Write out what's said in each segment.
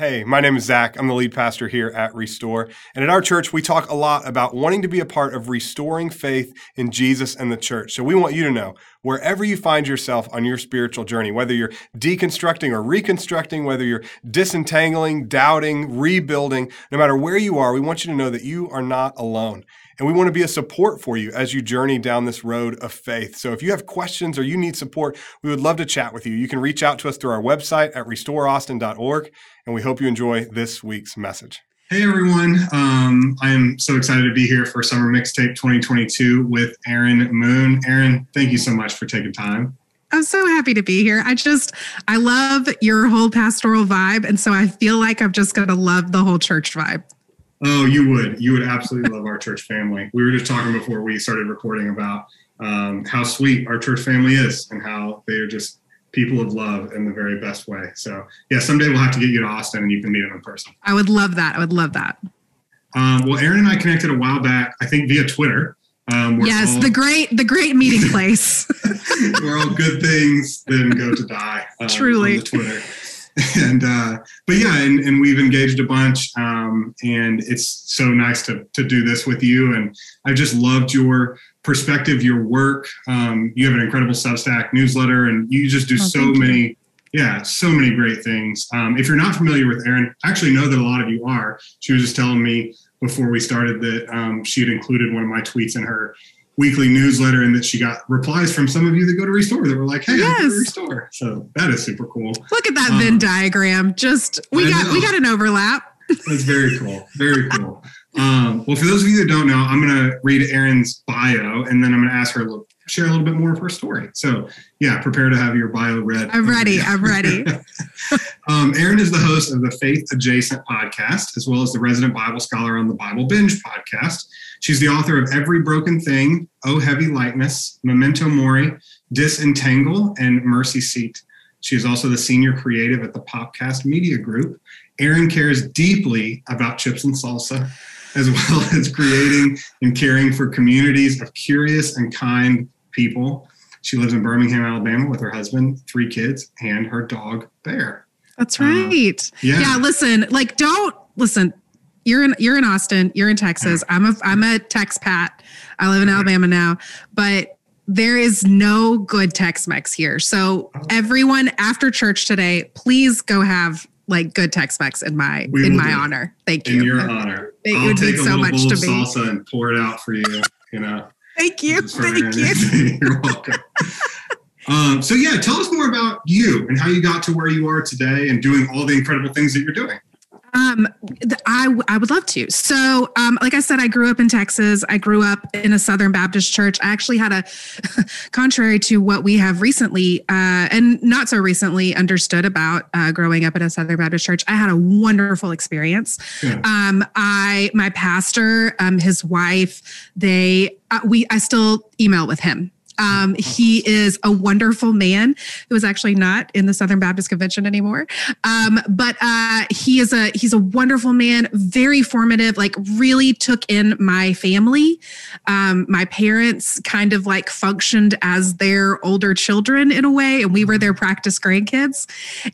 Hey, my name is Zach. I'm the lead pastor here at Restore. And at our church, we talk a lot about wanting to be a part of restoring faith in Jesus and the church. So we want you to know wherever you find yourself on your spiritual journey, whether you're deconstructing or reconstructing, whether you're disentangling, doubting, rebuilding, no matter where you are, we want you to know that you are not alone. And we want to be a support for you as you journey down this road of faith. So if you have questions or you need support, we would love to chat with you. You can reach out to us through our website at restoreaustin.org. And we hope you enjoy this week's message. Hey everyone, um, I am so excited to be here for Summer Mixtape 2022 with Erin Moon. Erin, thank you so much for taking time. I'm so happy to be here. I just, I love your whole pastoral vibe. And so I feel like I'm just going to love the whole church vibe. Oh, you would. You would absolutely love our church family. We were just talking before we started recording about um, how sweet our church family is and how they are just people of love in the very best way. So, yeah, someday we'll have to get you to Austin and you can meet them in person. I would love that. I would love that. Um, well, Erin and I connected a while back, I think via Twitter. Um, yes, all, the great, the great meeting place. where all good things then go to die. Um, Truly, Twitter. and uh, but yeah, and, and we've engaged a bunch, um, and it's so nice to to do this with you. And I just loved your perspective, your work. Um, you have an incredible Substack newsletter, and you just do oh, so many. You. Yeah, so many great things. Um, if you're not familiar with Erin, I actually know that a lot of you are. She was just telling me before we started that um, she had included one of my tweets in her weekly newsletter and that she got replies from some of you that go to Restore that were like, "Hey, yes. I go to Restore." So that is super cool. Look at that um, Venn diagram. Just we I got know. we got an overlap. That's very cool. Very cool. Um, well, for those of you that don't know, I'm going to read Erin's bio and then I'm going to ask her to share a little bit more of her story. So, yeah, prepare to have your bio read. I'm ready. I'm ready. um, Erin is the host of the Faith Adjacent podcast, as well as the resident Bible scholar on the Bible Binge podcast. She's the author of Every Broken Thing, Oh Heavy Lightness, Memento Mori, Disentangle, and Mercy Seat. She is also the senior creative at the Popcast Media Group. Erin cares deeply about chips and salsa, as well as creating and caring for communities of curious and kind people. She lives in Birmingham, Alabama with her husband, three kids, and her dog, Bear. That's right. Uh, yeah. yeah. Listen, like, don't listen you're in you're in Austin, you're in Texas. I'm a I'm a Texpat. I live in Alabama now, but there is no good Tex-Mex here. So oh. everyone after church today, please go have like good Tex-Mex in my we in my honor. Thank you. In your honor. It I'll would mean so much to me. Salsa and pour it out for you. You know. Thank you. Thank you. You're welcome. um, so yeah, tell us more about you and how you got to where you are today and doing all the incredible things that you're doing. Um, I I would love to. So, um, like I said, I grew up in Texas. I grew up in a Southern Baptist church. I actually had a, contrary to what we have recently uh, and not so recently understood about uh, growing up in a Southern Baptist church. I had a wonderful experience. Yeah. Um, I my pastor, um, his wife, they uh, we I still email with him um, he is a wonderful man who is actually not in the Southern Baptist Convention anymore. Um, but uh, he is a he's a wonderful man, very formative. Like really took in my family. Um, my parents kind of like functioned as their older children in a way, and we were their practice grandkids.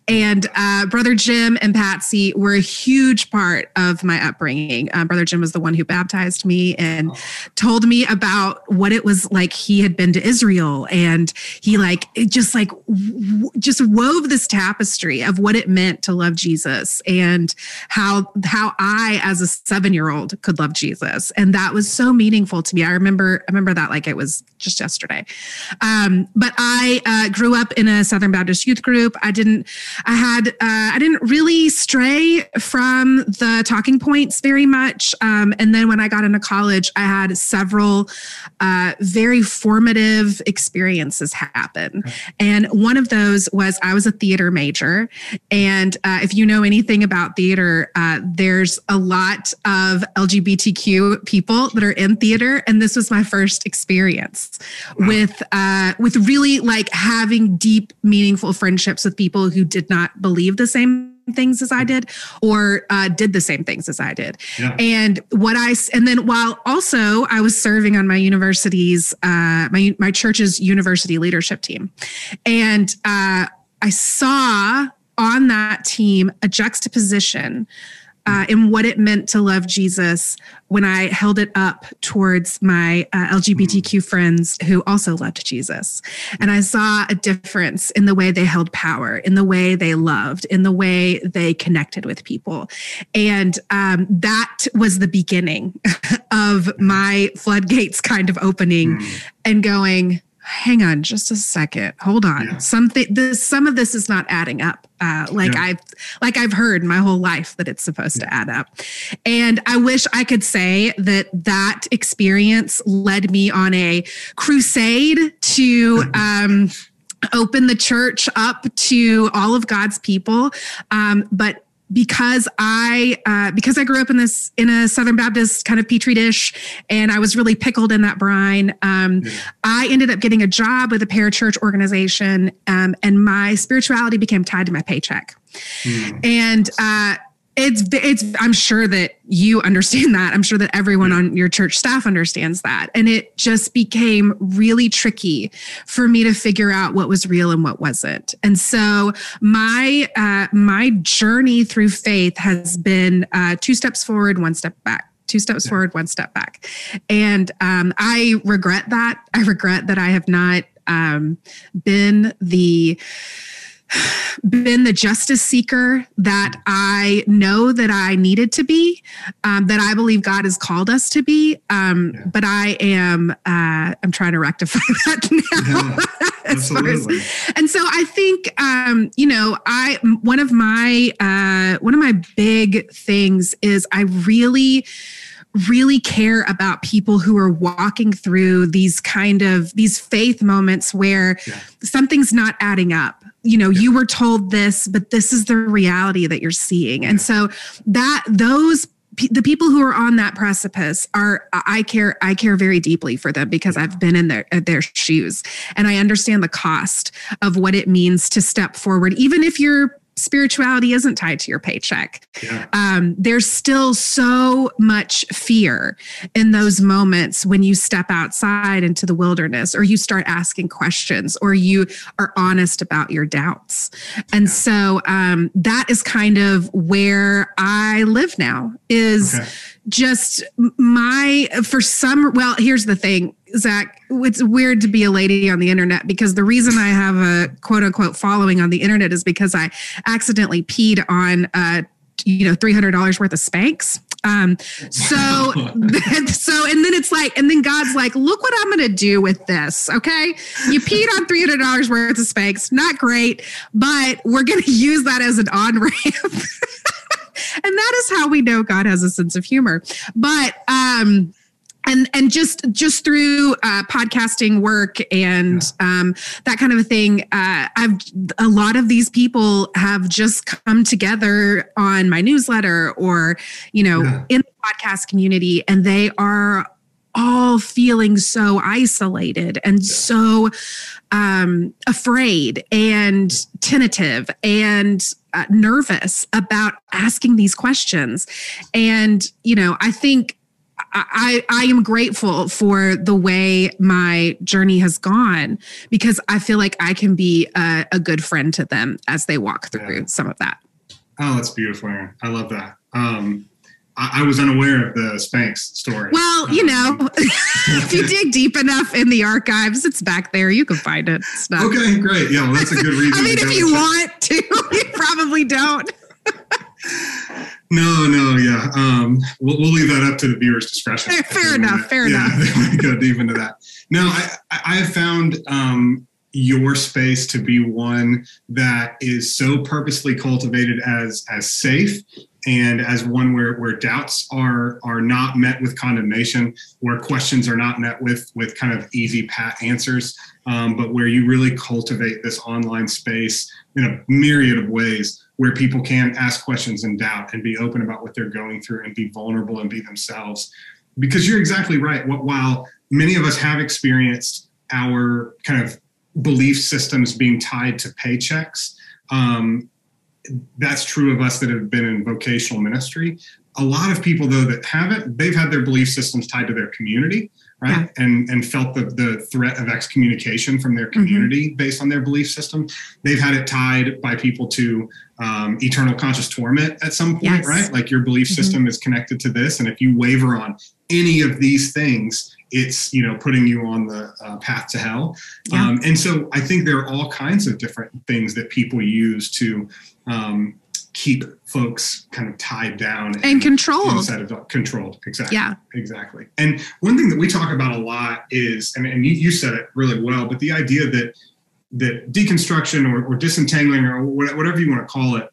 And uh, brother Jim and Patsy were a huge part of my upbringing. Uh, brother Jim was the one who baptized me and told me about what it was like. He had been to Israel Israel and he like just like w- just wove this tapestry of what it meant to love Jesus and how how I as a 7-year-old could love Jesus and that was so meaningful to me. I remember I remember that like it was just yesterday. Um, but I uh, grew up in a Southern Baptist youth group. I didn't I had uh, I didn't really stray from the talking points very much. Um, and then when I got into college, I had several uh, very formative experiences happen. And one of those was I was a theater major. And uh, if you know anything about theater, uh, there's a lot of LGBTQ people that are in theater. And this was my first experience wow. with, uh, with really like having deep, meaningful friendships with people who did not believe the same things as I did or uh, did the same things as I did. Yeah. And what I and then while also I was serving on my university's uh, my my church's university leadership team, and uh, I saw on that team a juxtaposition uh, in what it meant to love Jesus when I held it up towards my uh, LGBTQ friends who also loved Jesus. And I saw a difference in the way they held power, in the way they loved, in the way they connected with people. And um, that was the beginning of my floodgates kind of opening mm. and going, hang on just a second hold on yeah. something this some of this is not adding up uh, like yeah. i've like i've heard my whole life that it's supposed yeah. to add up and i wish i could say that that experience led me on a crusade to um open the church up to all of god's people um, but because I uh, because I grew up in this in a Southern Baptist kind of petri dish, and I was really pickled in that brine. Um, yeah. I ended up getting a job with a parachurch organization, um, and my spirituality became tied to my paycheck. Mm. And uh, it's it's i'm sure that you understand that. I'm sure that everyone on your church staff understands that. And it just became really tricky for me to figure out what was real and what wasn't. And so my uh, my journey through faith has been uh, two steps forward one step back two steps yeah. forward one step back. And um, i regret that. I regret that i have not um, been the been the justice seeker that I know that I needed to be, um, that I believe God has called us to be. Um, yeah. But I am, uh, I'm trying to rectify that now. Yeah, absolutely. As, and so I think, um, you know, I, one of my, uh, one of my big things is I really, really care about people who are walking through these kind of these faith moments where yeah. something's not adding up you know yeah. you were told this but this is the reality that you're seeing yeah. and so that those the people who are on that precipice are i care i care very deeply for them because i've been in their their shoes and i understand the cost of what it means to step forward even if you're spirituality isn't tied to your paycheck. Yeah. Um, there's still so much fear in those moments when you step outside into the wilderness or you start asking questions or you are honest about your doubts. And yeah. so um, that is kind of where I live now is okay. just my, for some, well, here's the thing Zach, it's weird to be a lady on the internet because the reason I have a quote unquote following on the internet is because I accidentally peed on, uh, you know, $300 worth of Spanx. Um, so, so, and then it's like, and then God's like, look what I'm going to do with this. Okay. You peed on $300 worth of Spanx. Not great, but we're going to use that as an on ramp. and that is how we know God has a sense of humor. But, um, and and just just through uh, podcasting work and yeah. um, that kind of a thing uh, i've a lot of these people have just come together on my newsletter or you know yeah. in the podcast community and they are all feeling so isolated and yeah. so um, afraid and tentative and uh, nervous about asking these questions and you know i think I, I am grateful for the way my journey has gone because I feel like I can be a, a good friend to them as they walk through yeah. some of that. Oh, that's beautiful, Erin. I love that. Um, I, I, was unaware of the Spanx story. Well, you um, know, if you dig deep enough in the archives, it's back there. You can find it. Okay, great. Yeah, well, that's a good reason. I mean, if you want to, you probably don't. No, no, yeah. Um, we'll, we'll leave that up to the viewer's discretion. Fair, fair enough. fair yeah, enough. They want to go deep into that. No, I, I have found um, your space to be one that is so purposely cultivated as as safe and as one where where doubts are are not met with condemnation, where questions are not met with with kind of easy pat answers, um, but where you really cultivate this online space in a myriad of ways where people can ask questions and doubt and be open about what they're going through and be vulnerable and be themselves. Because you're exactly right. While many of us have experienced our kind of belief systems being tied to paychecks, um, that's true of us that have been in vocational ministry. A lot of people, though, that haven't, they've had their belief systems tied to their community right? And and felt the the threat of excommunication from their mm-hmm. community mm-hmm. based on their belief system. They've had it tied by people to um, eternal conscious torment at some point, yes. right? Like your belief mm-hmm. system is connected to this, and if you waver on any of these things, it's you know putting you on the uh, path to hell. Yeah. Um, and so I think there are all kinds of different things that people use to um, keep folks kind of tied down and, and controlled. Instead of controlled, exactly. Yeah, exactly. And one thing that we talk about a lot is, and, and you, you said it really well, but the idea that that deconstruction or, or disentangling or whatever you want to call it,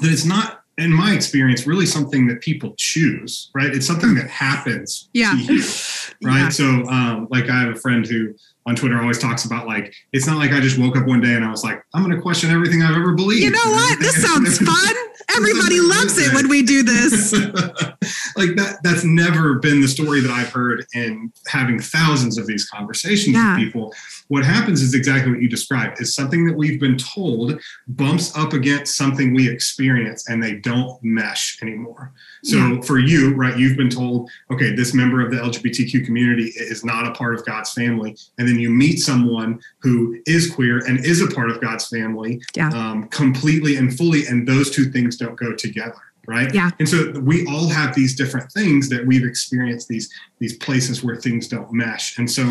that it's not, in my experience, really something that people choose, right? It's something that happens yeah. You, right? Yeah. So, um, like, I have a friend who on Twitter always talks about like it's not like I just woke up one day and I was like I'm going to question everything I've ever believed. You know what? This sounds fun. Everybody loves it when we do this. like that that's never been the story that I've heard in having thousands of these conversations yeah. with people. What happens is exactly what you described. It's something that we've been told bumps up against something we experience and they don't mesh anymore. So yeah. for you, right, you've been told, okay, this member of the LGBTQ community is not a part of God's family. And then you meet someone who is queer and is a part of God's family yeah. um, completely and fully. And those two things don't go together right yeah and so we all have these different things that we've experienced these these places where things don't mesh and so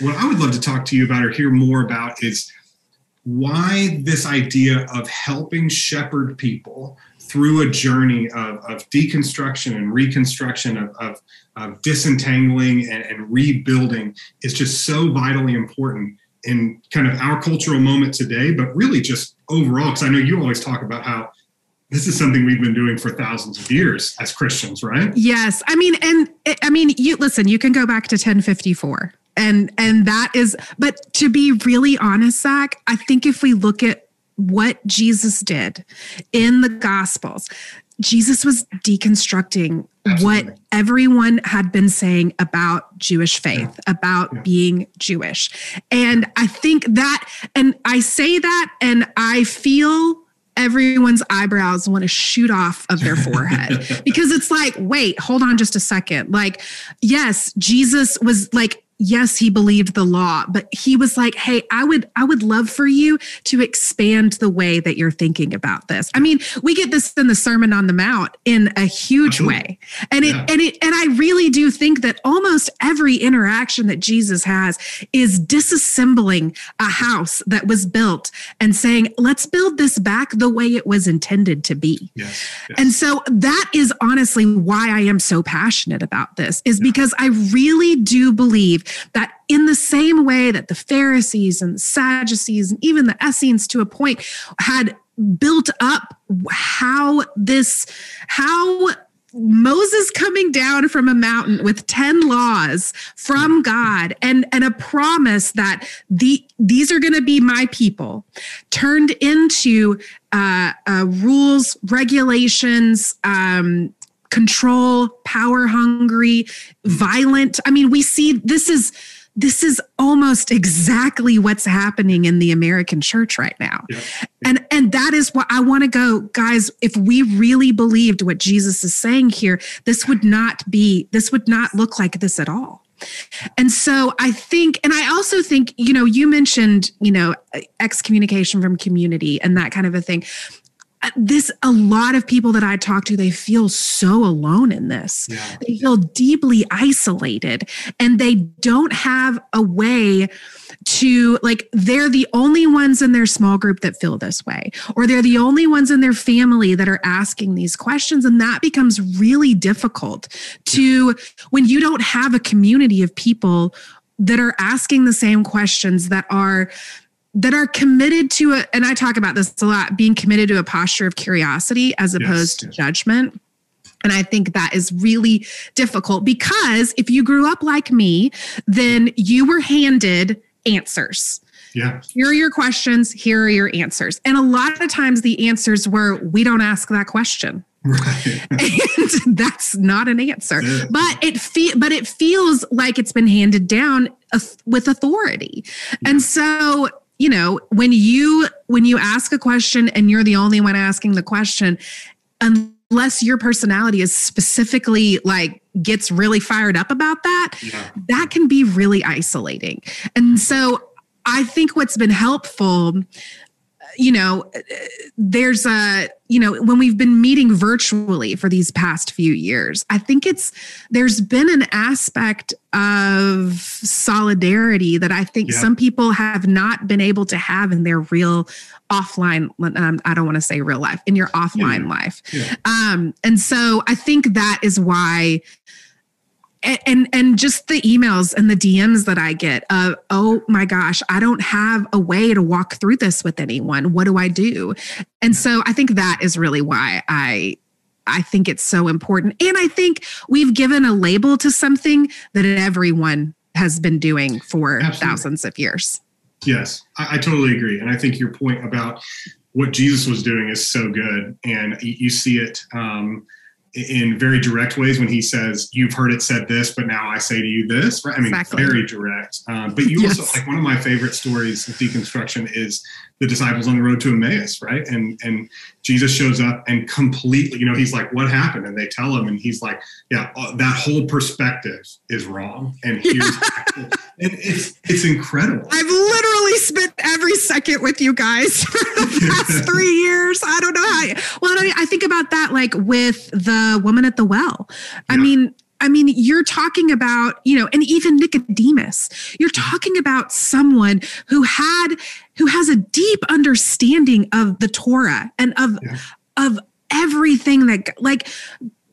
what i would love to talk to you about or hear more about is why this idea of helping shepherd people through a journey of, of deconstruction and reconstruction, of, of, of disentangling and, and, rebuilding is just so vitally important in kind of our cultural moment today, but really just overall. Because I know you always talk about how this is something we've been doing for thousands of years as Christians, right? Yes. I mean, and I mean, you listen, you can go back to 1054 and and that is but to be really honest zach i think if we look at what Jesus did in the Gospels. Jesus was deconstructing Absolutely. what everyone had been saying about Jewish faith, yeah. about yeah. being Jewish. And I think that, and I say that, and I feel everyone's eyebrows want to shoot off of their forehead because it's like, wait, hold on just a second. Like, yes, Jesus was like, yes he believed the law but he was like hey i would i would love for you to expand the way that you're thinking about this i mean we get this in the sermon on the mount in a huge way and it yeah. and it and i really do think that almost every interaction that jesus has is disassembling a house that was built and saying let's build this back the way it was intended to be yes. Yes. and so that is honestly why i am so passionate about this is yeah. because i really do believe that in the same way that the Pharisees and Sadducees and even the Essenes to a point had built up how this, how Moses coming down from a mountain with 10 laws from God and, and a promise that the these are going to be my people turned into uh, uh, rules, regulations, um, control, power hungry, violent. I mean, we see this is this is almost exactly what's happening in the American church right now. Yeah. And and that is what I want to go guys if we really believed what Jesus is saying here this would not be this would not look like this at all. And so I think, and I also think, you know, you mentioned, you know, excommunication from community and that kind of a thing Uh, this a lot of people that I talk to they feel so alone in this. Yeah. They feel deeply isolated and they don't have a way to like they're the only ones in their small group that feel this way or they're the only ones in their family that are asking these questions and that becomes really difficult to when you don't have a community of people that are asking the same questions that are that are committed to it. And I talk about this a lot being committed to a posture of curiosity as opposed yes, to judgment. And I think that is really difficult because if you grew up like me, then you were handed answers. Yeah. Here are your questions. Here are your answers. And a lot of times the answers were, we don't ask that question. Right. and that's not an answer. Yeah. But it fe- but it feels like it's been handed down uh, with authority. Yeah. And so you know when you when you ask a question and you're the only one asking the question unless your personality is specifically like gets really fired up about that, yeah. that can be really isolating. And so I think what's been helpful you know, there's a, you know, when we've been meeting virtually for these past few years, I think it's, there's been an aspect of solidarity that I think yeah. some people have not been able to have in their real offline, um, I don't want to say real life, in your offline yeah. life. Yeah. Um, and so I think that is why and and just the emails and the DMs that I get of oh my gosh I don't have a way to walk through this with anyone. What do I do? And so I think that is really why I I think it's so important. And I think we've given a label to something that everyone has been doing for Absolutely. thousands of years. Yes I, I totally agree. And I think your point about what Jesus was doing is so good and you, you see it um, in very direct ways when he says, "You've heard it said this, but now I say to you this." Right? I mean, exactly. very direct. Um, but you yes. also like one of my favorite stories of deconstruction is the disciples on the road to Emmaus, right? And and Jesus shows up and completely, you know, he's like, "What happened?" And they tell him, and he's like, "Yeah, uh, that whole perspective is wrong." And here's, yeah. and it's it's incredible. I've literally spent every second with you guys for the past three years. I don't know how. Well, I, mean, I think about that like with the woman at the well. I yeah. mean I mean, you're talking about, you know, and even Nicodemus, you're talking about someone who had, who has a deep understanding of the Torah and of, yeah. of everything that, like,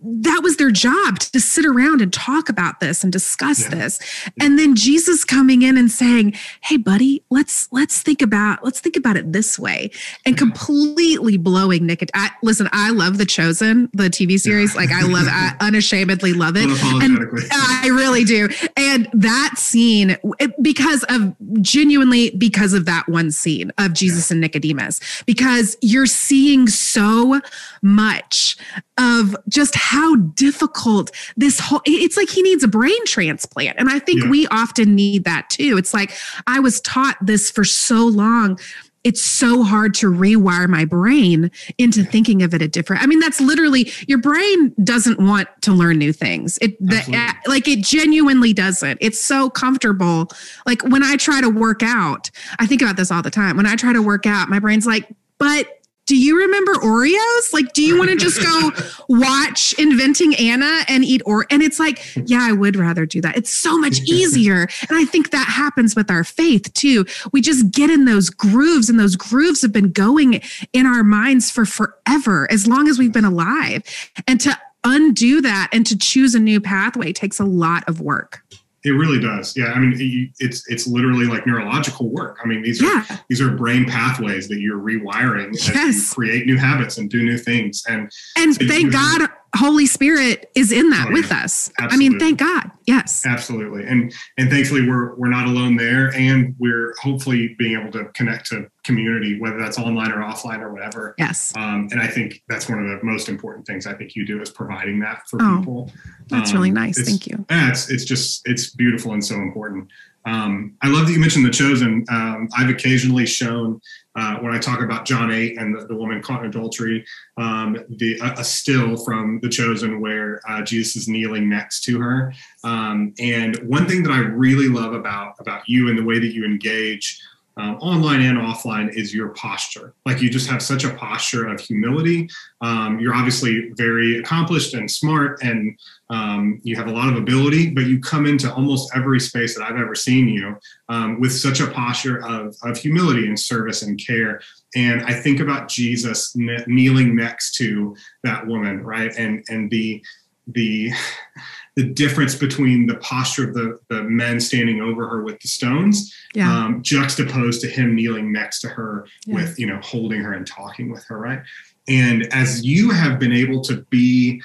that was their job to sit around and talk about this and discuss yeah. this and then jesus coming in and saying hey buddy let's let's think about let's think about it this way and mm-hmm. completely blowing nick I, listen i love the chosen the tv series yeah. like i love i unashamedly love it and i really do and that scene because of genuinely because of that one scene of jesus yeah. and nicodemus because you're seeing so much of just how difficult this whole it's like he needs a brain transplant. And i think yeah. we often need that too. It's like i was taught this for so long. It's so hard to rewire my brain into thinking of it a different i mean that's literally your brain doesn't want to learn new things. It the, like it genuinely doesn't. It's so comfortable. Like when i try to work out i think about this all the time. When i try to work out my brain's like but do you remember Oreos? Like, do you want to just go watch Inventing Anna and eat or? And it's like, yeah, I would rather do that. It's so much easier. And I think that happens with our faith too. We just get in those grooves, and those grooves have been going in our minds for forever, as long as we've been alive. And to undo that and to choose a new pathway takes a lot of work. It really does. Yeah, I mean, it's it's literally like neurological work. I mean, these are yeah. these are brain pathways that you're rewiring yes. as you create new habits and do new things. And and thank God Holy Spirit is in that oh, with us. Absolutely. I mean, thank God. Yes. Absolutely. And and thankfully we're we're not alone there and we're hopefully being able to connect to community, whether that's online or offline or whatever. Yes. Um, and I think that's one of the most important things I think you do is providing that for oh, people. That's um, really nice. Thank you. Yeah, it's it's just it's beautiful and so important. Um, I love that you mentioned the chosen. Um, I've occasionally shown uh, when I talk about John 8 and the, the woman caught in adultery, um, the, a, a, still from The Chosen where uh, Jesus is kneeling next to her. Um, and one thing that I really love about, about you and the way that you engage um, online and offline is your posture. Like you just have such a posture of humility. Um, you're obviously very accomplished and smart, and um, you have a lot of ability, but you come into almost every space that I've ever seen you um, with such a posture of, of humility and service and care. And I think about Jesus kneeling next to that woman, right? And and the the the difference between the posture of the, the men standing over her with the stones yeah. um, juxtaposed to him kneeling next to her yeah. with you know holding her and talking with her right and as you have been able to be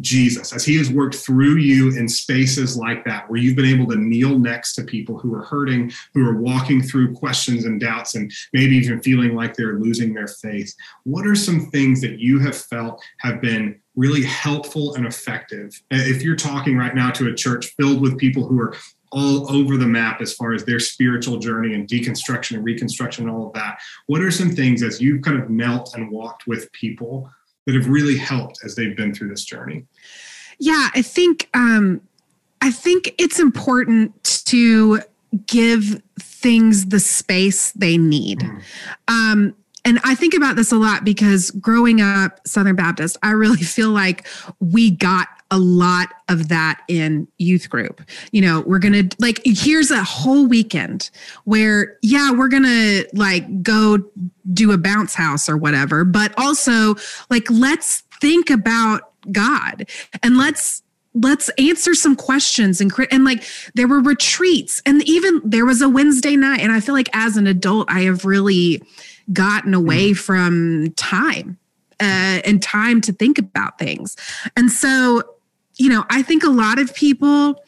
Jesus, as he has worked through you in spaces like that, where you've been able to kneel next to people who are hurting, who are walking through questions and doubts, and maybe even feeling like they're losing their faith. What are some things that you have felt have been really helpful and effective? If you're talking right now to a church filled with people who are all over the map as far as their spiritual journey and deconstruction and reconstruction and all of that, what are some things as you've kind of knelt and walked with people? that have really helped as they've been through this journey? Yeah, I think um, I think it's important to give things the space they need. Mm. Um, and I think about this a lot because growing up Southern Baptist, I really feel like we got a lot of that in youth group. You know, we're going to like, here's a whole weekend where, yeah, we're going to like go do a bounce house or whatever, but also like, let's think about God and let's let's answer some questions and and like there were retreats and even there was a Wednesday night and I feel like as an adult I have really gotten away mm. from time uh, and time to think about things. And so, you know, I think a lot of people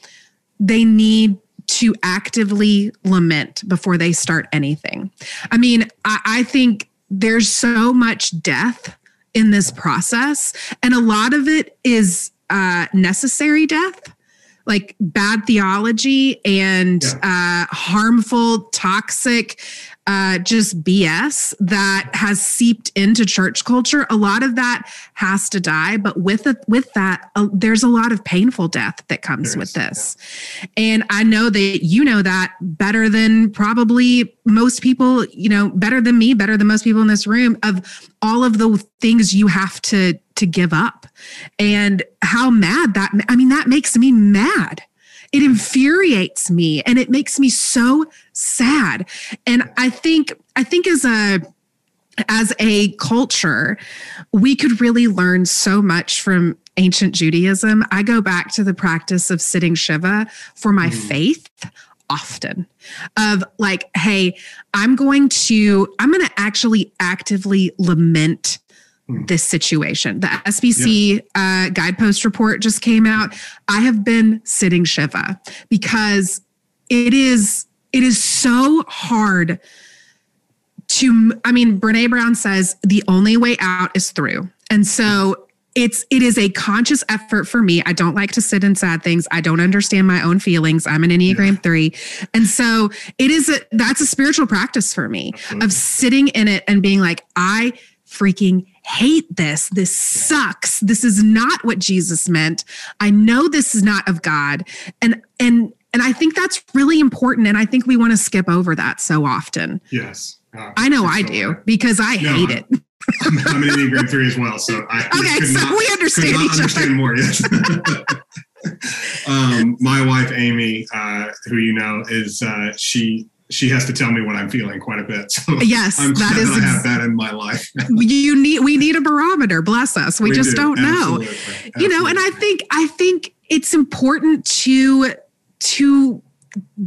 they need to actively lament before they start anything. I mean, I, I think there's so much death in this process, and a lot of it is uh, necessary death, like bad theology and yeah. uh, harmful, toxic uh, just BS that has seeped into church culture. A lot of that has to die, but with it, with that, uh, there's a lot of painful death that comes with this. Yeah. And I know that you know that better than probably most people. You know, better than me, better than most people in this room. Of all of the things you have to to give up, and how mad that. I mean, that makes me mad it infuriates me and it makes me so sad. And I think, I think as a, as a culture, we could really learn so much from ancient Judaism. I go back to the practice of sitting Shiva for my mm. faith often of like hey i'm going to i'm going to actually actively lament. This situation. The SBC yeah. uh, guidepost report just came out. I have been sitting Shiva because it is it is so hard to I mean Brene Brown says the only way out is through. And so it's it is a conscious effort for me. I don't like to sit in sad things. I don't understand my own feelings. I'm an Enneagram yeah. 3. And so it is a that's a spiritual practice for me Absolutely. of sitting in it and being like I freaking hate this. This sucks. This is not what Jesus meant. I know this is not of God. And and and I think that's really important and I think we want to skip over that so often. Yes. Uh, I know I do because I no, hate it. I'm, I'm an Enneagram 3 as well, so I Okay, so not, we understand each understand other. more, yes. um, my wife Amy, uh, who you know, is uh, she she has to tell me what I'm feeling quite a bit. So yes, I'm glad that is. That I have that in my life. you need we need a barometer. Bless us. We, we just do. not know. Absolutely. You know, and I think I think it's important to to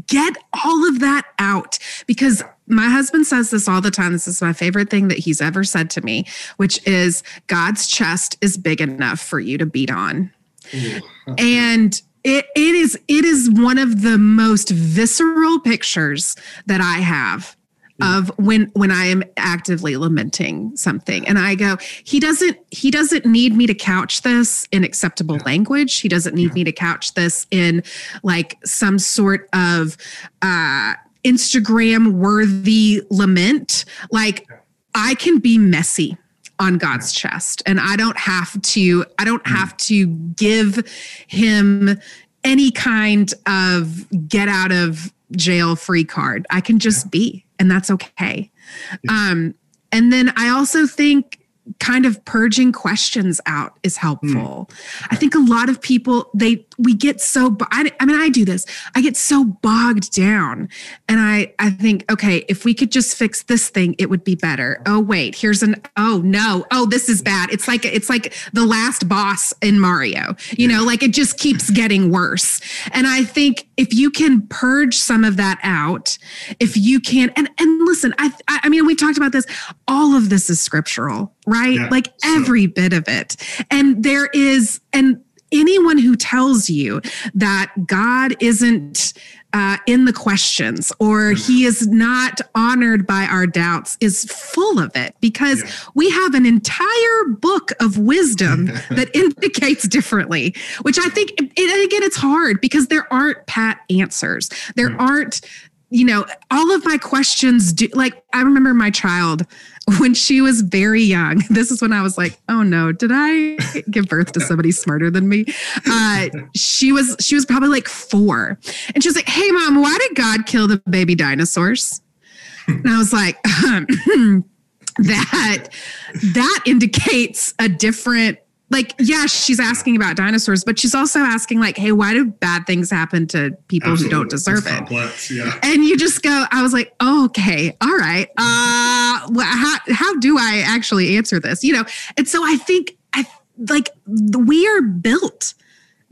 get all of that out because my husband says this all the time. This is my favorite thing that he's ever said to me, which is God's chest is big enough for you to beat on. Ooh. And it, it is it is one of the most visceral pictures that I have of when when I am actively lamenting something. And I go he doesn't he doesn't need me to couch this in acceptable language. He doesn't need me to couch this in like some sort of uh Instagram worthy lament. Like I can be messy on God's chest and I don't have to I don't hmm. have to give him any kind of get out of jail free card. I can just be and that's okay. Um and then I also think kind of purging questions out is helpful. Mm. I think a lot of people they we get so I, I mean I do this. I get so bogged down and I I think okay, if we could just fix this thing it would be better. Oh wait, here's an oh no. Oh this is bad. It's like it's like the last boss in Mario. You know, like it just keeps getting worse. And I think if you can purge some of that out, if you can and and listen, I I mean we talked about this all of this is scriptural right? Yeah, like every bit of it. And there is, and anyone who tells you that God isn't uh, in the questions or mm-hmm. he is not honored by our doubts is full of it because yeah. we have an entire book of wisdom that indicates differently, which I think, it, again, it's hard because there aren't pat answers. There mm. aren't you know, all of my questions do like I remember my child when she was very young, this is when I was like, oh no, did I give birth to somebody smarter than me? Uh, she was she was probably like four, and she was like, "Hey, mom, why did God kill the baby dinosaurs?" And I was like, that that indicates a different like yeah she's asking about dinosaurs but she's also asking like hey why do bad things happen to people Absolutely. who don't deserve It's it? complex, Yeah. and you just go i was like oh, okay all right uh how, how do i actually answer this? You know and so i think i like we are built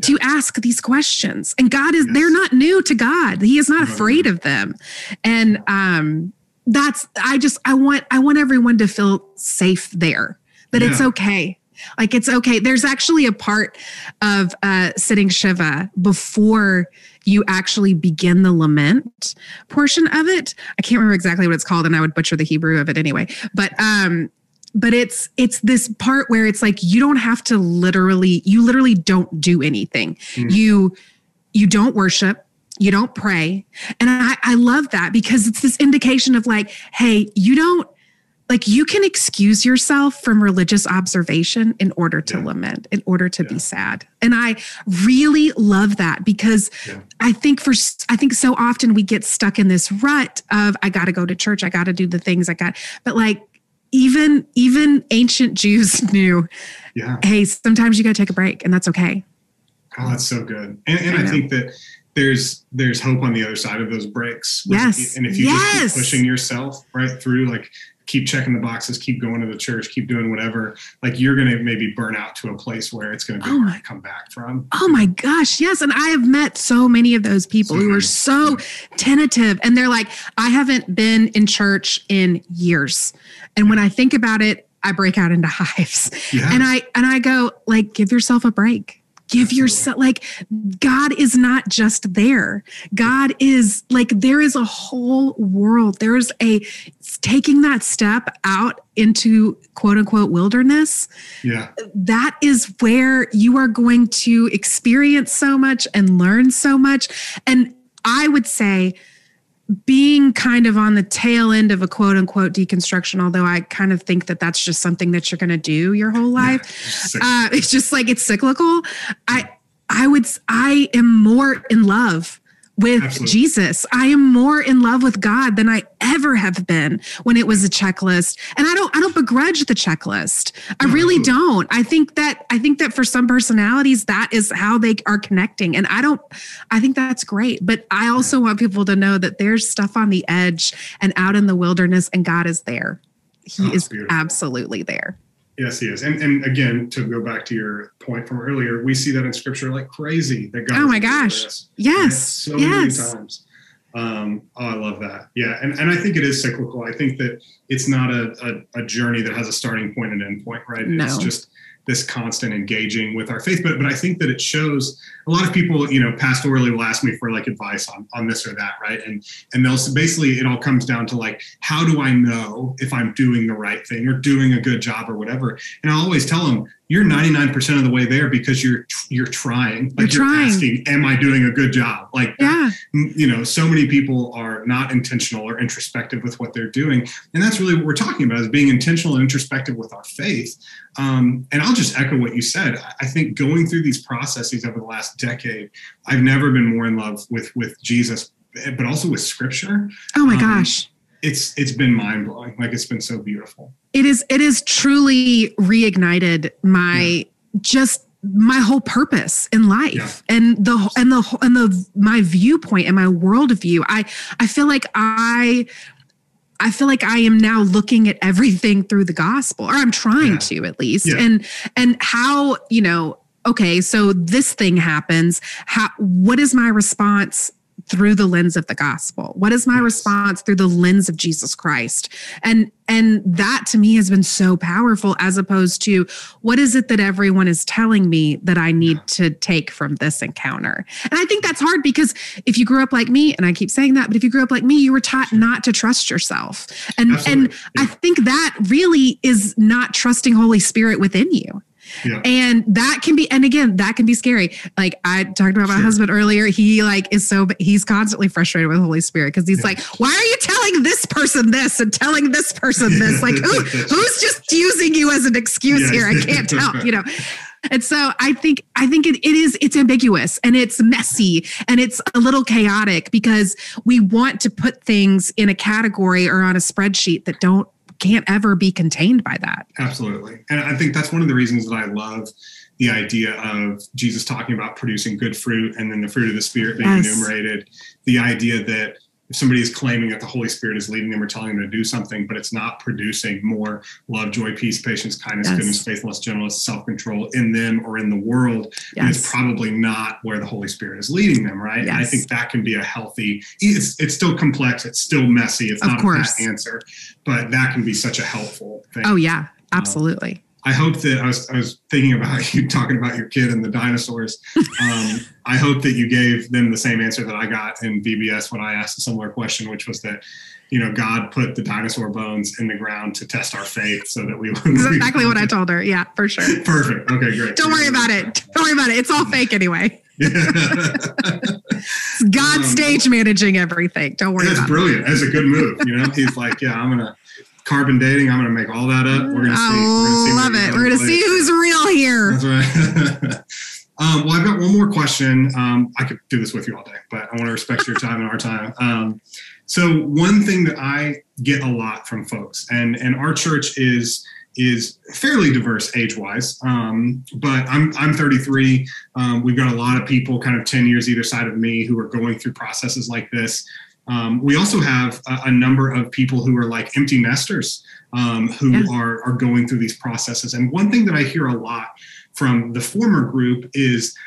to ask these questions and god is they're not new to god. He is not No, afraid of them. And um that's i just i want i want everyone to feel safe there that it's okay like it's okay. There's actually a part of uh sitting shiva before you actually begin the lament portion of it. I can't remember exactly what it's called and i would butcher the hebrew of it anyway. But um but it's it's this part where it's like you don't have to literally you literally don't do anything. Mm. you you don't worship. You don't pray. And i i love that because it's this indication of like hey you don't like you can excuse yourself from religious observation in order to Yeah. lament in order to Yeah. be sad and i really love that because Yeah. i think for i think so often we get stuck in this rut of i got to go to church i got to do the things i got but like even even ancient jews knew Yeah. hey sometimes you got to take a break and that's okay Oh, that's so good. And, and I I, think that there's there's hope on the other side of those breaks. Yes. And if you just keep pushing yourself right through, like keep checking the boxes, keep going to the church, keep doing whatever, like you're gonna maybe burn out to a place where it's gonna be Oh hard my- to come back from. Oh my gosh, yes. And I have met so many of those people who are so tentative and they're like, I haven't been in church in years. And when I think about it, I break out into hives. Yeah. And I and I go, like, give yourself a break. Give yourself like God is not just there. God is like there is a whole world. There is a taking that step out into quote unquote wilderness yeah. that is where you are going to experience so much and learn so much. And I would say, being kind of on the tail end of a quote unquote deconstruction, although I kind of think that that's just something that you're going to do your whole life. Sick. Uh, it's just like it's cyclical. I, I would, I am more in love with Absolutely. Jesus. I am more in love with God than I ever have been when it was a checklist. And I don't I don't begrudge the checklist. I No, really don't. I think that I think that for some personalities that is how they are connecting. And I don't I think that's great. But I also want people to know that there's stuff on the edge and out in the wilderness and God is there. He Oh, is beautiful. absolutely there. Yes, he is. And and again, to go back to your point from earlier, we see that in scripture like crazy. That God Oh my gosh. Yes. right? So yes. many times. Um, oh, I love that. Yeah, and, and I think it is cyclical. I think that it's not a, a, a journey that has a starting point and end point, right? It's No. just this constant engaging with our faith. But but I think that it shows a lot of people, you know, pastorally will ask me for like advice on on this or that, right? And and they'll basically it all comes down to like, how do I know if I'm doing the right thing or doing a good job or whatever? And I always tell them, you're 99% of the way there because you're you're trying. Like You're trying. asking, am I doing a good job? Like Yeah. you know so many people are not intentional or introspective with what they're doing and that's really what we're talking about is being intentional and introspective with our faith um, and i'll just echo what you said I- think going through these processes over the last decade i've never been more in love with with jesus but also with scripture Oh my Um, gosh. it's it's been mind-blowing like it's been so beautiful it is it is truly reignited my just my whole purpose in life Yeah. and the and the and the my viewpoint and my worldview i i feel like i I feel like I am now looking at everything through the gospel, or I'm trying Yeah. to at least. Yeah. And and how, you know, okay, so this thing happens. How what is my response through the lens of the gospel? What is my Yes. response through the lens of Jesus Christ? And and that to me has been so powerful as opposed to what is it that everyone is telling me that I need to take from this encounter? And I think that's hard because if you grew up like me, and I keep saying that, but if you grew up like me, you were taught not to trust yourself. And and Absolutely. I think that really is not trusting Holy Spirit within you. Yeah. And that can be, and again, that can be scary. Like I talked about my sure. husband earlier. He like is so he's constantly frustrated with the Holy Spirit because he's yeah. like, why are you telling this person this and telling this person this? Like who who's just using you as an excuse yes. here? I can't tell, you know. And so I think I think it, it is it's ambiguous and it's messy and it's a little chaotic because we want to put things in a category or on a spreadsheet that don't can't ever be contained by that. Absolutely. And I think that's one of the reasons that I love the idea of Jesus talking about producing good fruit and then the fruit of the Spirit being yes. enumerated. The idea that if somebody is claiming that the Holy Spirit is leading them or telling them to do something, but it's not producing more love, joy, peace, patience, kindness, yes. goodness, faithfulness, gentleness, self control in them or in the world, yes. it's probably not where the Holy Spirit is leading them, right? Yes. And I think that can be a healthy, it's, it's still complex, it's still messy, it's of not course. a answer, but that can be such a helpful thing. Oh, yeah, absolutely. Um, I hope that I was, I was thinking about you talking about your kid and the dinosaurs. Um, I hope that you gave them the same answer that I got in VBS when I asked a similar question, which was that, you know, God put the dinosaur bones in the ground to test our faith so that we. That's exactly what I told her. Yeah, for sure. Perfect. Okay, great. Don't worry about it. Don't worry about it. It's all fake anyway. God um, stage managing everything. Don't worry. That's brilliant. That's a good move. You know, he's like, yeah, I'm gonna carbon dating. I'm going to make all that up. We're going to see. I love it. We're going to see who's real here. That's right. um, well, I've got one more question. Um, I could do this with you all day, but I want to respect your time and our time. Um, so one thing that I get a lot from folks, and and our church is is fairly diverse age wise. Um, but I'm I'm 33. Um, we've got a lot of people, kind of 10 years either side of me, who are going through processes like this. Um, we also have a, a, number of people who are like empty nesters um, who yeah. are, are going through these processes. And one thing that I hear a lot from the former group is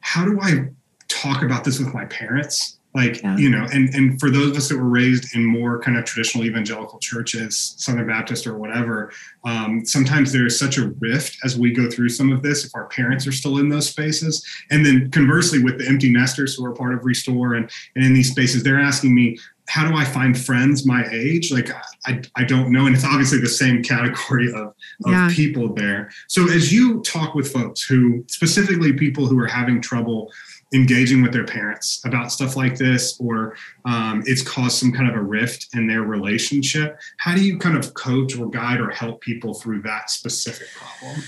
how do I talk about this with my parents? Like yeah. you know and and for those of us that were raised in more kind of traditional evangelical churches southern baptist or whatever um, sometimes there's such a rift as we go through some of this if our parents are still in those spaces and then conversely with the empty nesters who are part of restore and, and in these spaces they're asking me how do I find friends my age? Like I, I don't know. And it's obviously the same category of, of yeah. people there. So as you talk with folks who specifically people who are having trouble engaging with their parents about stuff like this or um, it's caused some kind of a rift in their relationship. How do you kind of coach or guide or help people through that specific problem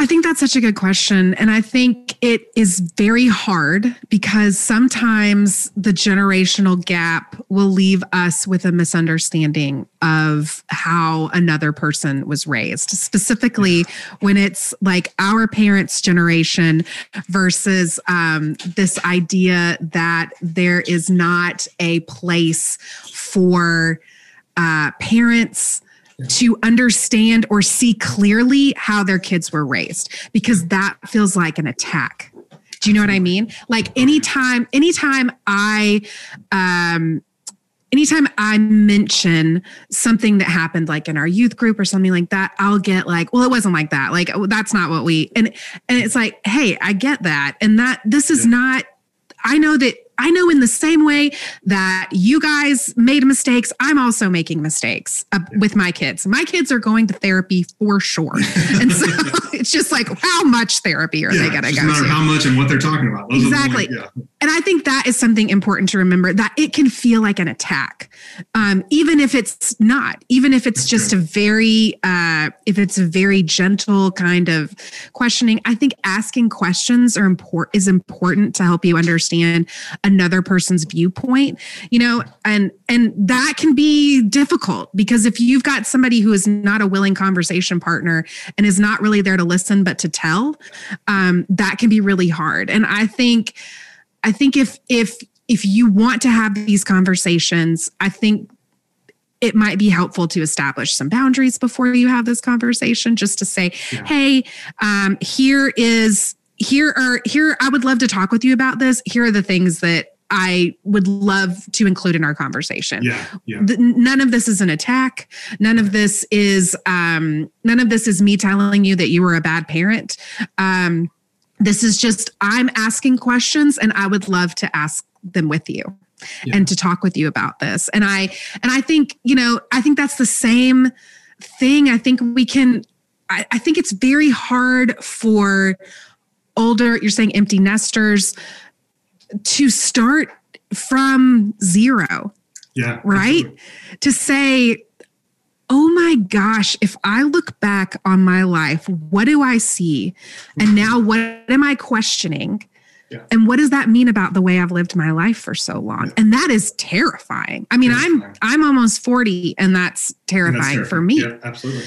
I think that's such a good question. And I think it is very hard because sometimes the generational gap will leave us with a misunderstanding of how another person was raised, specifically when it's like our parents' generation versus um, this idea that there is not a place for uh, parents to understand or see clearly how their kids were raised because that feels like an attack. Do you know what I mean? Like anytime, anytime I, um, anytime I mention something that happened like in our youth group or something like that, I'll get like, well, it wasn't like that. Like that's not what we and and it's like, hey, I get that. And that this is yeah. not I know that I know in the same way that you guys made mistakes, I'm also making mistakes uh, with my kids. My kids are going to therapy for sure. And so it's just like, how much therapy are yeah, they going to go matter to? how much and what they're talking about. Those exactly. yeah. And I think that is something important to remember that it can feel like an attack, um, even if it's not, even if it's just a very, uh, if it's a very gentle kind of questioning. I think asking questions are important is important to help you understand another person's viewpoint you know and and that can be difficult because if you've got somebody who is not a willing conversation partner and is not really there to listen but to tell um, that can be really hard and i think i think if if if you want to have these conversations i think it might be helpful to establish some boundaries before you have this conversation just to say yeah. hey um, here is here are here i would love to talk with you about this here are the things that I would love to include in our conversation. Yeah, yeah. The, none of this is an attack. None of this is um, none of this is me telling you that you were a bad parent. Um, this is just I'm asking questions, and I would love to ask them with you. Yeah. and to talk with you about this and i and i think you know i think that's the same thing i think we can I, I think it's very hard for older, you're saying empty nesters, to start from zero. Yeah. Right? Absolutely. To say, oh my gosh, if I look back on my life, what do I see? And now what am I questioning? Yeah. And what does that mean about the way I've lived my life for so long? Yeah. And that is terrifying. I mean, terrifying. I'm I'm almost 40 and that's terrifying, and that's terrifying. for me. Yeah, absolutely.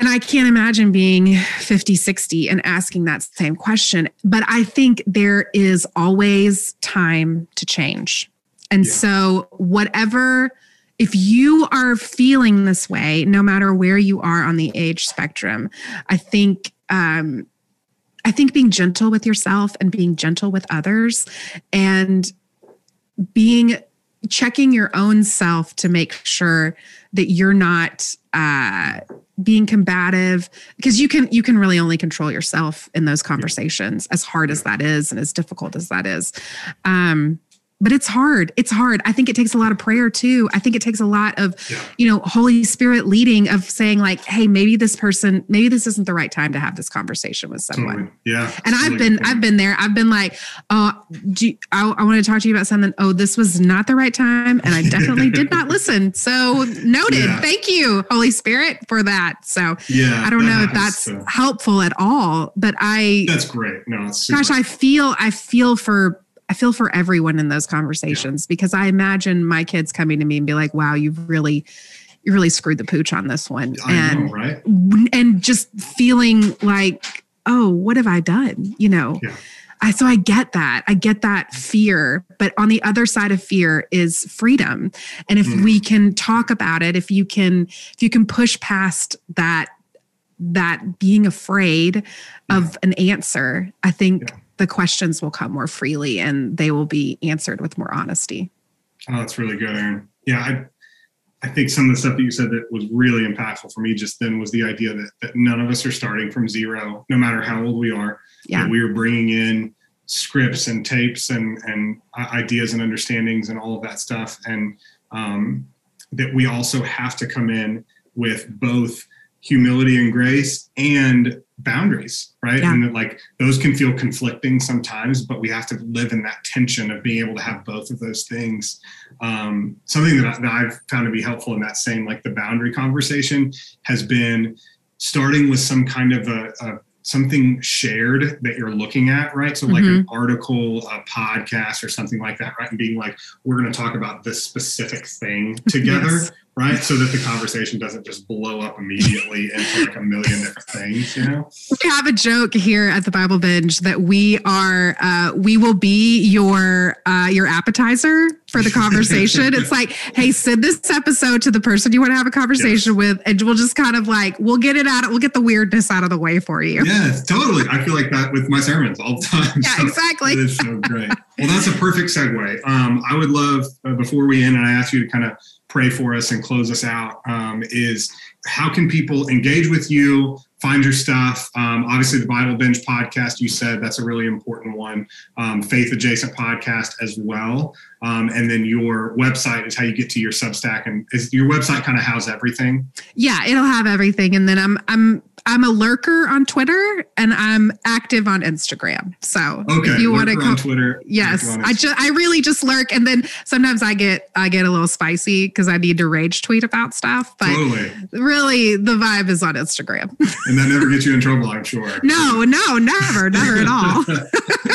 And I can't imagine being 50, 60 and asking that same question. But I think there is always time to change. And yeah. so, whatever, if you are feeling this way, no matter where you are on the age spectrum, I think, um, I think being gentle with yourself and being gentle with others and being checking your own self to make sure that you're not uh, being combative because you can you can really only control yourself in those conversations as hard as that is and as difficult as that is. Um, but it's hard it's hard. I think it takes a lot of prayer too. I think it takes a lot of yeah. you know holy spirit leading of saying like hey maybe this person maybe this isn't the right time to have this conversation with someone. Totally. yeah and i've been i've been there. I've been like oh you, I, I want to talk to you about something. Oh this was not the right time and i definitely did not listen. So noted. Yeah. thank you holy spirit for that. So yeah i don't know if that's so. helpful at all but i that's great. No it's gosh i feel i feel for I feel for everyone in those conversations yeah. because I imagine my kids coming to me and be like, wow, you've really, you really screwed the pooch on this one. I and, know, right? And just feeling like, oh, what have I done? You know? Yeah. I, so I get that. I get that fear. But on the other side of fear is freedom. And if mm. we can talk about it, if you can, if you can push past that, that being afraid yeah. of an answer, I think the questions will come more freely and they will be answered with more honesty. Oh, that's really good, Erin. Yeah, I I think some of the stuff that you said that was really impactful for me just then was the idea that, that none of us are starting from zero, no matter how old we are. Yeah. we are bringing in scripts and tapes and and ideas and understandings and all of that stuff, and um, that we also have to come in with both humility and grace and boundaries, right? Yeah. And that like those can feel conflicting sometimes, but we have to live in that tension of being able to have both of those things. Um, something that, I, that I've found to be helpful in that same like the boundary conversation has been starting with some kind of a, a something shared that you're looking at, right? So, like mm-hmm. an article, a podcast, or something like that, right? And being like, we're going to talk about this specific thing together, yes right? So that the conversation doesn't just blow up immediately into like a million different things, you know? We have a joke here at the Bible Binge that we are, uh, we will be your, uh, your appetizer for the conversation. it's like, hey, send this episode to the person you want to have a conversation yes. with, and we'll just kind of like, we'll get it out, we'll get the weirdness out of the way for you. Yeah, totally. I feel like that with my sermons all the time. Yeah, so exactly. So great. well, that's a perfect segue. Um, I would love, uh, before we end, and I ask you to kind of pray for us and close us out um, is how can people engage with you find your stuff? Um, obviously the bible binge podcast you said that's a really important one um, faith adjacent podcast as well um, and then your website is how you get to your substack and is your website kind of house everything yeah it'll have everything and then i'm i'm I'm a lurker on Twitter and I'm active on Instagram. So okay, if you want to come on Twitter, yes, I just I really just lurk, and then sometimes I get I get a little spicy because I need to rage tweet about stuff. But totally. really, the vibe is on Instagram. and that never gets you in trouble, I'm sure. no, no, never, never at all.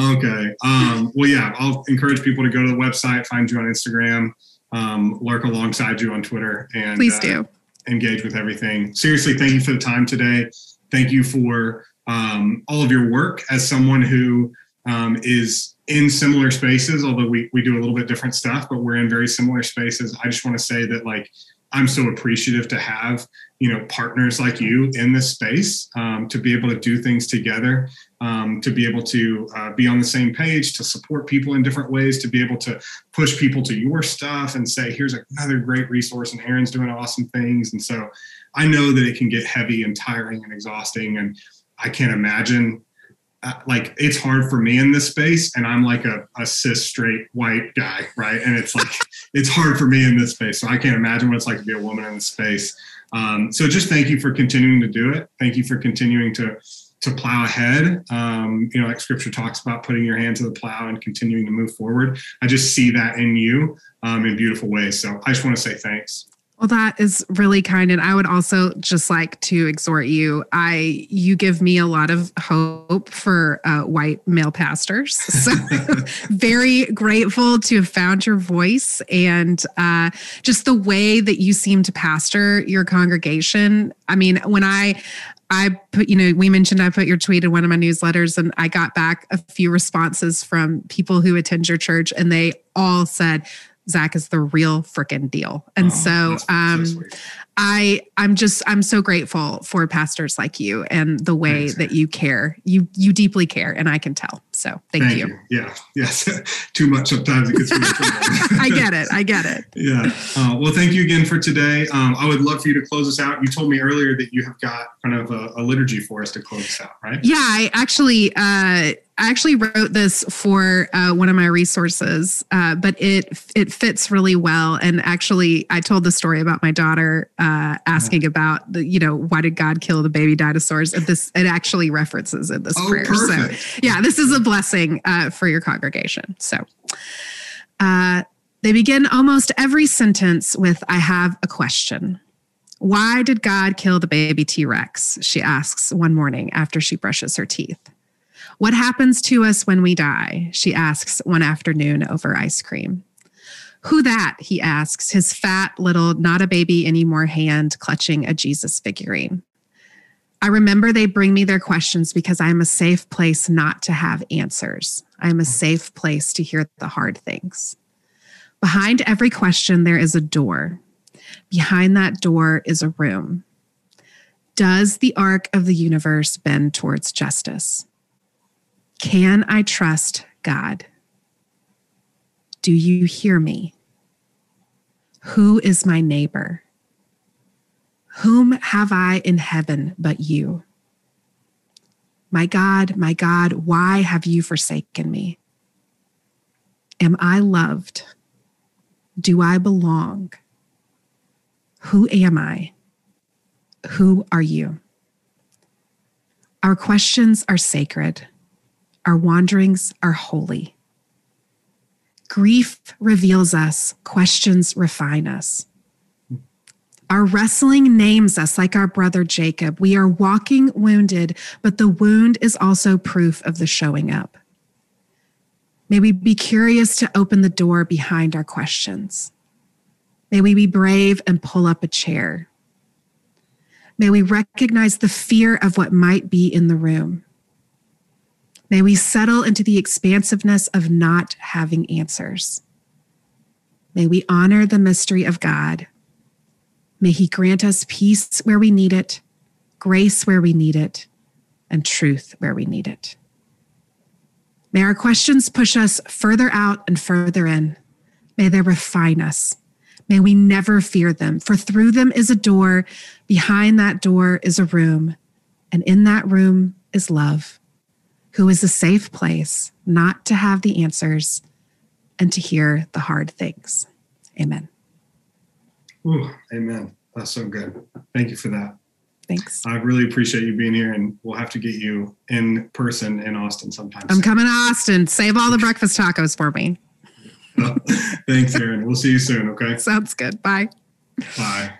okay. Um, well, yeah, I'll encourage people to go to the website, find you on Instagram, um, lurk alongside you on Twitter, and please do. Uh, engage with everything. Seriously, thank you for the time today. Thank you for um, all of your work as someone who um, is in similar spaces, although we, we do a little bit different stuff, but we're in very similar spaces. I just want to say that like I'm so appreciative to have you know partners like you in this space um, to be able to do things together um, to be able to uh, be on the same page to support people in different ways to be able to push people to your stuff and say here's another great resource and Erin's doing awesome things. And so i know that it can get heavy and tiring and exhausting and i can't imagine uh, like it's hard for me in this space and i'm like a, a cis straight white guy right? And it's like it's hard for me in this space so i can't imagine what it's like to be a woman in this space. Um, so just thank you for continuing to do it. Thank you for continuing to to plow ahead. Um, you know, like Scripture talks about putting your hand to the plow and continuing to move forward. I just see that in you um, in beautiful ways. So I just want to say thanks. Well, that is really kind. And I would also just like to exhort you. I you give me a lot of hope for uh, white male pastors. So very grateful to have found your voice and uh, just the way that you seem to pastor your congregation. I mean, when I I put, you know, we mentioned I put your tweet in one of my newsletters and I got back a few responses from people who attend your church and they all said, Zach is the real freaking deal. And oh, so, um, so I I'm just I'm so grateful for pastors like you and the way Thanks. that you care. You you deeply care, and I can tell. So thank, thank you. you. Yeah. Yes. Too much sometimes it gets really I get it. I get it. Yeah. Uh, well, thank you again for today. Um, I would love for you to close us out. You told me earlier that you have got kind of a, a liturgy for us to close us out, right? Yeah. I actually. Uh, I actually wrote this for uh, one of my resources, uh, but it it fits really well. And actually, I told the story about my daughter uh, asking about the, you know, why did God kill the baby dinosaurs? And this it actually references in this oh, prayer. Perfect. So, yeah, this is a blessing uh, for your congregation. So, uh, they begin almost every sentence with, "I have a question." Why did God kill the baby T Rex? She asks one morning after she brushes her teeth. What happens to us when we die? She asks one afternoon over ice cream. Who that? He asks, his fat little, not a baby anymore hand clutching a Jesus figurine. I remember they bring me their questions because I'm a safe place not to have answers. I'm a safe place to hear the hard things. Behind every question, there is a door. Behind that door is a room. Does the arc of the universe bend towards justice? Can I trust God? Do you hear me? Who is my neighbor? Whom have I in heaven but you? My God, my God, why have you forsaken me? Am I loved? Do I belong? Who am I? Who are you? Our questions are sacred. Our wanderings are holy. Grief reveals us, questions refine us. Our wrestling names us like our brother Jacob. We are walking wounded, but the wound is also proof of the showing up. May we be curious to open the door behind our questions. May we be brave and pull up a chair. May we recognize the fear of what might be in the room. May we settle into the expansiveness of not having answers. May we honor the mystery of God. May He grant us peace where we need it, grace where we need it, and truth where we need it. May our questions push us further out and further in. May they refine us. May we never fear them, for through them is a door, behind that door is a room, and in that room is love who is a safe place not to have the answers and to hear the hard things. Amen. Ooh, amen. That's so good. Thank you for that. Thanks. I really appreciate you being here, and we'll have to get you in person in Austin sometime. I'm soon. coming to Austin. Save all the breakfast tacos for me. Thanks, Erin. We'll see you soon. Okay. Sounds good. Bye. Bye.